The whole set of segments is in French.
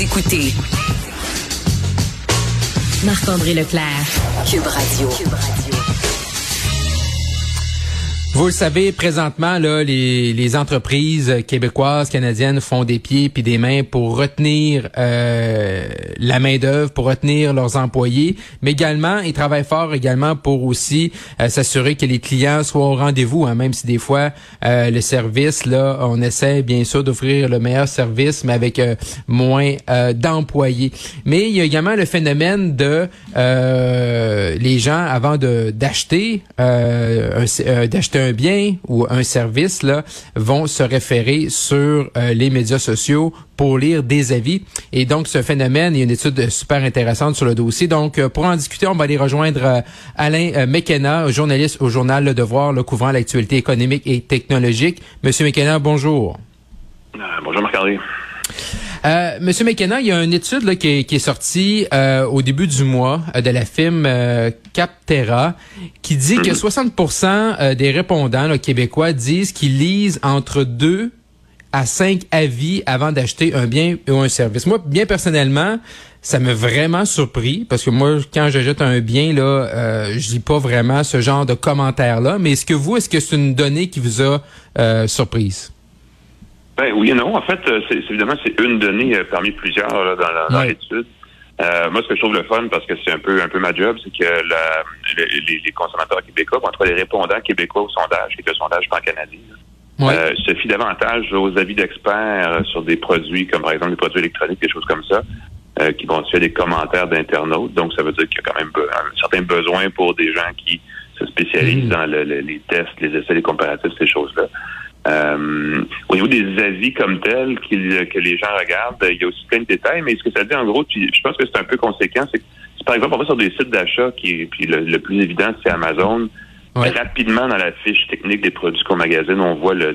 Écoutez Marc-André Leclerc, Cube Radio. Vous le savez, présentement, là, les, les entreprises québécoises, canadiennes font des pieds puis des mains pour retenir euh, la main d'œuvre, pour retenir leurs employés, mais également, ils travaillent fort également pour aussi euh, s'assurer que les clients soient au rendez-vous, hein, même si des fois euh, le service, là, on essaie bien sûr d'offrir le meilleur service, mais avec moins d'employés. Mais il y a également le phénomène de les gens avant de d'acheter d'acheter un bien ou un service là, vont se référer sur euh, les médias sociaux pour lire des avis. Et donc, ce phénomène, il y a une étude super intéressante sur le dossier. Donc, euh, pour en discuter, on va aller rejoindre euh, Alain McKenna, journaliste au journal Le Devoir, le couvrant l'actualité économique et technologique. Monsieur McKenna, bonjour. bonjour Marc-André. Euh, Monsieur McKenna, il y a une étude là, qui, est, sortie euh, au début du mois euh, de la firme Capterra qui dit que 60% des répondants québécois disent qu'ils lisent entre deux à cinq avis avant d'acheter un bien ou un service. Moi, bien personnellement, ça m'a vraiment surpris parce que moi, quand j'achète un bien, là, euh, je lis pas vraiment ce genre de commentaires-là. Mais est-ce que vous, est-ce que c'est une donnée qui vous a surprise? Ben oui et non. En fait, euh, c'est évidemment c'est une donnée euh, parmi plusieurs dans, l'étude. Euh, moi, ce que je trouve le fun, parce que c'est un peu un peu ma job, c'est que la, les, les, consommateurs québécois, en tout cas les répondants québécois au sondage, qui est le sondage pan-canadien, se fient davantage aux avis d'experts sur des produits, comme par exemple des produits électroniques, des choses comme ça, qui vont suivre des commentaires d'internautes. Donc, ça veut dire qu'il y a quand même un certain besoin pour des gens qui se spécialisent mm. dans les tests, les essais, les comparatifs, ces choses-là. Euh, au niveau des avis comme tels que les gens regardent, il y a aussi plein de détails, mais ce que ça dit en gros, je pense que c'est un peu conséquent, c'est que par exemple on va sur des sites d'achat qui puis le, plus évident c'est Amazon, rapidement dans la fiche technique des produits qu'on magasine, on voit le,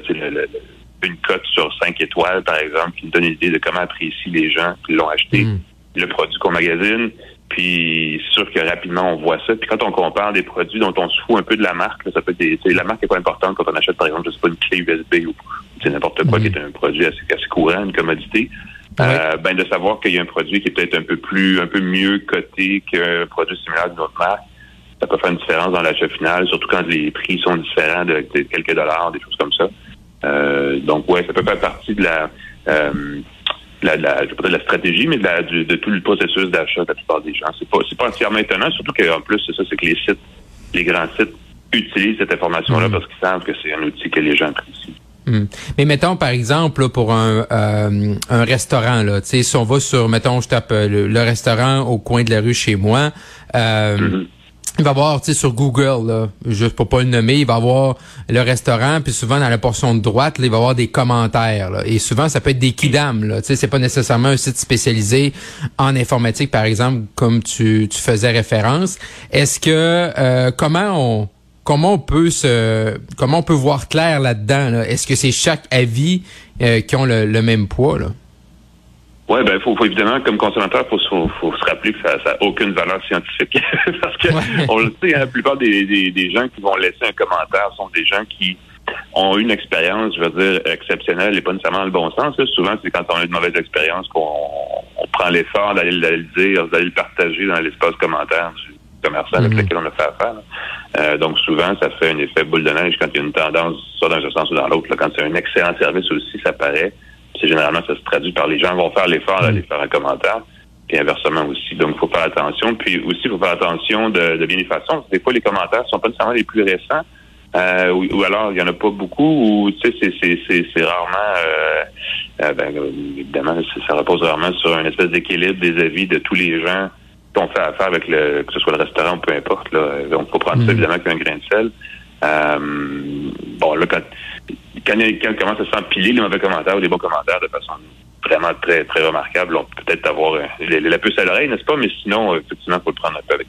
une cote sur 5 étoiles par exemple qui nous donne une idée de comment apprécient les gens qui l'ont acheté, mm. le produit qu'on magasine. Puis c'est sûr que rapidement on voit ça. Puis quand on compare des produits dont on se fout un peu de la marque, ça peut être la marque est pas importante quand on achète par exemple, je sais pas une clé USB ou c'est n'importe quoi qui mhm. est un produit assez, assez courant, une commodité. Euh, ben de savoir qu'il y a un produit qui est peut-être un peu plus, un peu mieux coté qu'un produit similaire d'une autre marque, ça peut faire une différence dans l'achat final, surtout quand les prix sont différents de, quelques dollars, des choses comme ça. Euh, donc ouais, ça peut faire partie de la euh, la, la, je pas la stratégie, mais de, la, de, tout le processus d'achat de la plupart des gens. C'est pas, c'est pas entièrement étonnant, surtout qu'en plus, c'est ça, c'est que les sites, les grands sites utilisent cette information-là mm. parce qu'ils savent que c'est un outil que les gens apprécient. Mm. Mais mettons par exemple pour un, euh, un restaurant là, si on va sur mettons je tape euh, le, restaurant au coin de la rue chez moi, euh, mm-hmm il va voir, tu sais, sur Google, là, juste pour pas le nommer, il va avoir le restaurant, puis souvent dans la portion de droite, il va avoir des commentaires. Là, et souvent, ça peut être des kidam. Là, tu sais, c'est pas nécessairement un site spécialisé en informatique, par exemple, comme tu, tu faisais référence. Est-ce que euh, comment on comment on peut se comment on peut voir clair là-dedans là? Est-ce que c'est chaque avis euh, qui ont le, le même poids là? Oui, ben faut, faut, évidemment, comme consommateur, faut, faut, faut se rappeler que ça n'a aucune valeur scientifique. Parce que on le sait, hein, la plupart des, des, des, gens qui vont laisser un commentaire sont des gens qui ont eu une expérience, je veux dire, exceptionnelle et pas nécessairement dans le bon sens. Souvent, c'est quand on a une mauvaise expérience qu'on on prend l'effort d'aller le dire, d'aller le partager dans l'espace commentaire du commerçant avec mhm. lequel on a fait affaire. Euh, donc souvent, ça fait un effet boule de neige quand il y a une tendance, soit dans un sens ou dans l'autre. Quand c'est un excellent service aussi, ça paraît c'est généralement ça se traduit par les gens vont faire l'effort d'aller faire un commentaire, puis inversement aussi. Donc, il faut faire attention. Puis aussi, il faut faire attention de, de bien des façons. Des fois, les commentaires sont pas nécessairement les plus récents. Euh, ou, alors il y en a pas beaucoup ou tu sais c'est rarement euh, euh, ben, évidemment ça repose rarement sur un espèce d'équilibre des avis de tous les gens qu'on fait affaire avec le que ce soit le restaurant ou peu importe là donc faut prendre ça mm. évidemment avec un grain de sel bon là quand quand quelqu'un commence à s'empiler les mauvais commentaires ou les bons commentaires de façon vraiment très, très remarquable, on peut peut-être avoir euh, la puce à l'oreille, n'est-ce pas? Mais sinon, euh, effectivement, il faut le prendre un peu avec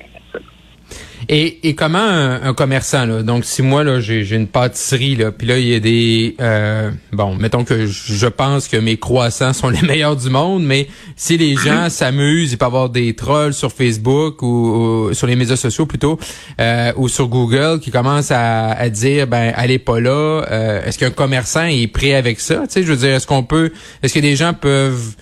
et, et comment un, commerçant, là, donc si moi là j'ai une pâtisserie, là, puis là il y a des euh, bon, mettons que je pense que mes croissants sont les meilleurs du monde, mais si les gens s'amusent, il peut y avoir des trolls sur Facebook ou, sur les médias sociaux plutôt, euh, ou sur Google qui commencent à, à dire ben allez pas là. Euh, est-ce qu'un commerçant est prêt avec ça? Tu sais, je veux dire, est-ce qu'on peut, est-ce que des gens peuvent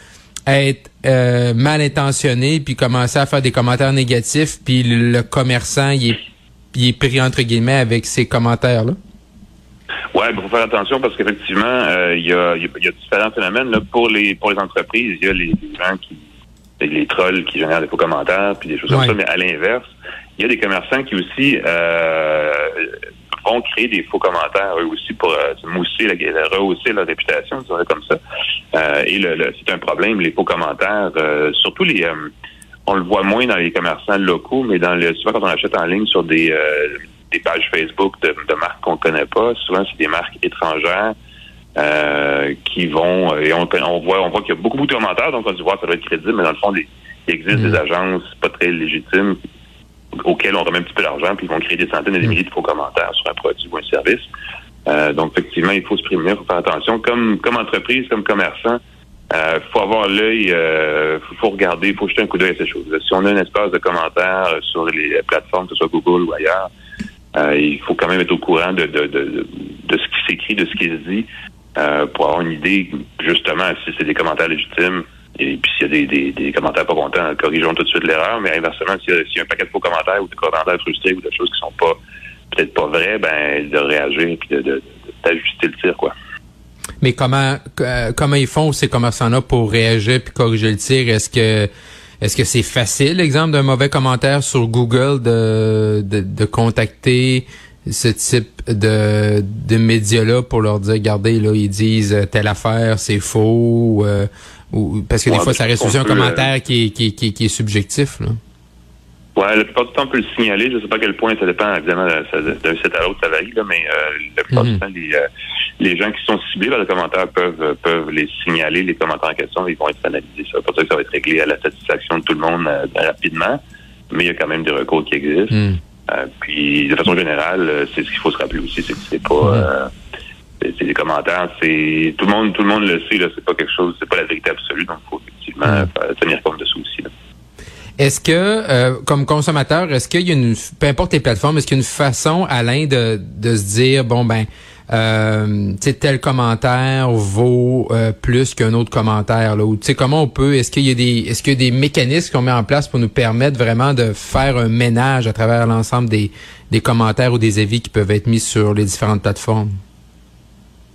être euh, mal intentionné puis commencer à faire des commentaires négatifs puis le commerçant il est, il est pris entre guillemets avec ces commentaires là. Ouais, il faut faire attention parce qu'effectivement, euh, il y, a, y, a, différents phénomènes là. pour les pour les entreprises. Il y a les, gens qui les trolls qui génèrent des faux commentaires puis des choses comme ça, mais à l'inverse, il y a des commerçants qui aussi euh, vont créer des faux commentaires eux aussi pour euh, mousser, la, rehausser leur réputation, comme ça. Euh, et le, c'est un problème, les faux commentaires, euh, surtout les on le voit moins dans les commerçants locaux, mais dans le souvent quand on achète en ligne sur des, des pages Facebook de, de marques qu'on connaît pas, souvent c'est des marques étrangères. qui vont et on, on voit on voit qu'il y a beaucoup, beaucoup de commentaires donc on se voit ça doit être crédible mais dans le fond il existe des mm. agences pas très légitimes auxquels on remet un petit peu d'argent, puis ils vont créer des centaines et des mm. milliers de faux commentaires sur un produit ou un service. Euh, donc, effectivement, il faut se prémunir, il faut faire attention. Comme, comme entreprise, comme commerçant, il euh, faut avoir l'œil, il euh, faut, regarder, il faut jeter un coup d'œil à ces choses. Si on a un espace de commentaires sur les plateformes, que ce soit Google ou ailleurs, il faut quand même être au courant de, de, de, de ce qui s'écrit, de ce qui se dit, pour avoir une idée, justement, si c'est des commentaires légitimes, et puis s'il y a des, des, des, commentaires pas contents, corrigeons tout de suite l'erreur. Mais inversement, s'il y, a un paquet de faux commentaires ou de commentaires frustrés ou de choses qui sont pas peut-être pas vraies, ben de réagir puis de, d'ajuster le tir, quoi. Mais comment euh, comment ils font ces commerçants-là pour réagir puis corriger le tir? Est-ce que est-ce que c'est facile, exemple d'un mauvais commentaire sur Google, de, de, de contacter ce type de, de médias-là pour leur dire, regardez, là, ils disent telle affaire, c'est faux, euh, ou, parce que des fois, ça reste aussi un commentaire euh, qui, est, qui, qui, qui est subjectif. Là. Ouais, la plupart du temps, on peut le signaler. Je ne sais pas à quel point ça dépend, évidemment, d'un site à l'autre, ça varie, là, mais euh, la plupart du mhm. temps, les, euh, les, gens qui sont ciblés par le commentaire peuvent, peuvent les signaler, les commentaires en question, ils vont être analysés. Ça pour ça que ça va être réglé à la satisfaction de tout le monde rapidement, mais il y a quand même des recours qui existent. Mhm. puis, de façon générale, c'est ce qu'il faut se rappeler aussi, c'est que c'est pas... Mhm c'est des commentaires, c'est tout le monde, tout le monde le sait là, c'est pas quelque chose, c'est pas la vérité absolue, donc il faut effectivement tenir compte de ça aussi. Est-ce que, euh, comme consommateur, est-ce qu'il y a une, peu importe les plateformes, est-ce qu'il y a une façon, Alain, de, de se dire, bon ben, euh, tel commentaire vaut euh, plus qu'un autre commentaire là, ou tu sais comment on peut, est-ce qu'il y a des, est-ce qu'il y a des mécanismes qu'on met en place pour nous permettre vraiment de faire un ménage à travers l'ensemble des, des commentaires ou des avis qui peuvent être mis sur les différentes plateformes?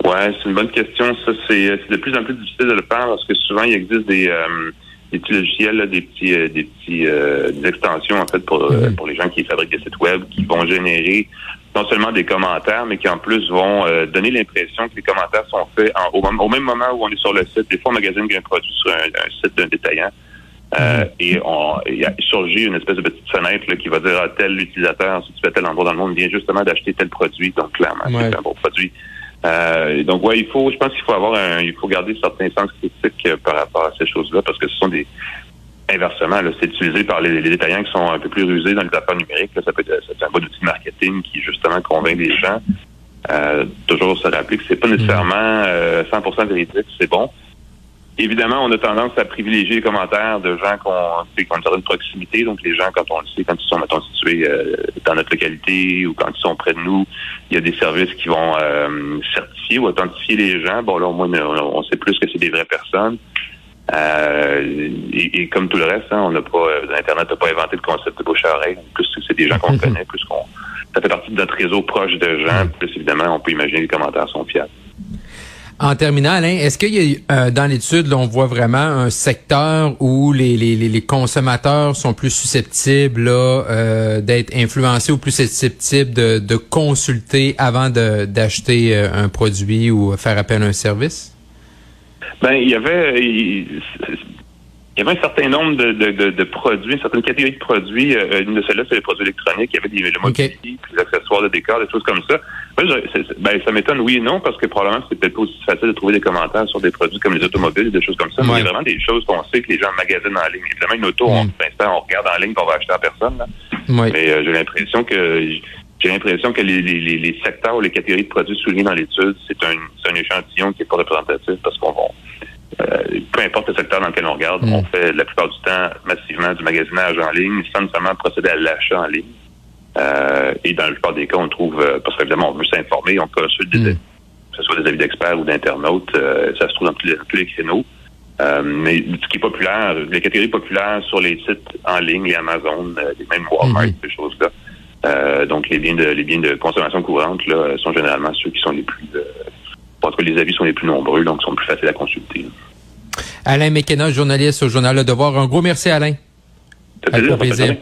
Ouais, c'est une bonne question. Ça, c'est de plus en plus difficile de le faire parce que souvent il existe des, euh, des petits logiciels, des petits, euh, des petits euh, des extensions en fait pour mm-hmm. pour les gens qui fabriquent des sites web qui vont générer non seulement des commentaires, mais qui en plus vont donner l'impression que les commentaires sont faits au, au, même moment où on est sur le site. Des fois, on magasine un produit sur un, site d'un détaillant. Mm-hmm. et on, il a surgi une espèce de petite fenêtre là, qui va dire à tel utilisateur, si tu fais tel endroit dans le monde, vient justement d'acheter tel produit. Donc, clairement, c'est un bon produit. Euh, donc ouais, il faut, je pense qu'il faut avoir un, il faut garder certains sens critiques euh, par rapport à ces choses-là, parce que ce sont des inversement, c'est utilisé par les, détaillants qui sont un peu plus rusés dans les affaires numériques. Là, ça peut être un bon outil marketing qui justement convainc les gens. Euh, toujours se rappeler que c'est pas nécessairement 100% véridique, c'est bon. Évidemment, on a tendance à privilégier les commentaires de gens qu'on sait qu'on a une proximité. Donc, les gens, quand on le sait, quand ils sont, mettons, situés euh, dans notre localité ou quand ils sont près de nous, il y a des services qui vont euh, certifier ou authentifier les gens. Bon, là, au moins, on, sait plus que c'est des vraies personnes. Euh, et, comme tout le reste, hein, on n'a pas, Internet n'a pas inventé le concept de bouche à oreille. Plus c'est des gens qu'on connaît, plus qu'on, ça fait partie de notre réseau proche de gens. Plus évidemment, on peut imaginer que les commentaires sont fiables. En terminant, Alain, est-ce qu'il y a euh, dans l'étude, on voit vraiment un secteur où les, les, les consommateurs sont plus susceptibles euh, d'être influencés ou plus susceptibles de, de consulter avant d'acheter euh, un produit ou faire appel à un service? Ben, il y avait il y avait un certain nombre de, de, de, produits, une certaine catégorie de produits. Euh, une de celles-là, c'est les produits électroniques. Il y avait des, le mobilier, puis les accessoires de décor, des choses comme ça. ben, ça m'étonne, oui et non, parce que probablement, c'est peut-être pas aussi facile de trouver des commentaires sur des produits comme les automobiles, des choses comme ça. Mais il y a vraiment des choses qu'on sait que les gens magasinent en ligne. Évidemment, une auto, on, on regarde en ligne qu'on va acheter à personne. Là. Mais euh, j'ai l'impression que j'ai l'impression que les, les, les, secteurs ou les catégories de produits soulignés dans l'étude, c'est un, un échantillon qui est pas représentatif parce qu'on va euh, peu importe le secteur dans lequel on regarde, mm. on fait la plupart du temps massivement du magasinage en ligne sans nécessairement procéder à l'achat en ligne. Euh, et dans la plupart des cas, on trouve, euh, parce qu'évidemment, on veut s'informer, on consulte des, mm. que ce soit des avis d'experts ou d'internautes, ça se trouve dans tous les, créneaux. mais ce qui est populaire, les catégories populaires sur les sites en ligne, les Amazon, les mêmes Walmart, mm-hmm. ces choses-là. donc les biens de les biens de consommation courante là, sont généralement ceux qui sont les plus parce que les avis sont les plus nombreux, donc sont plus faciles à consulter. Alain McKenna, journaliste au journal Le Devoir. Un gros merci, Alain. Ça plaisir.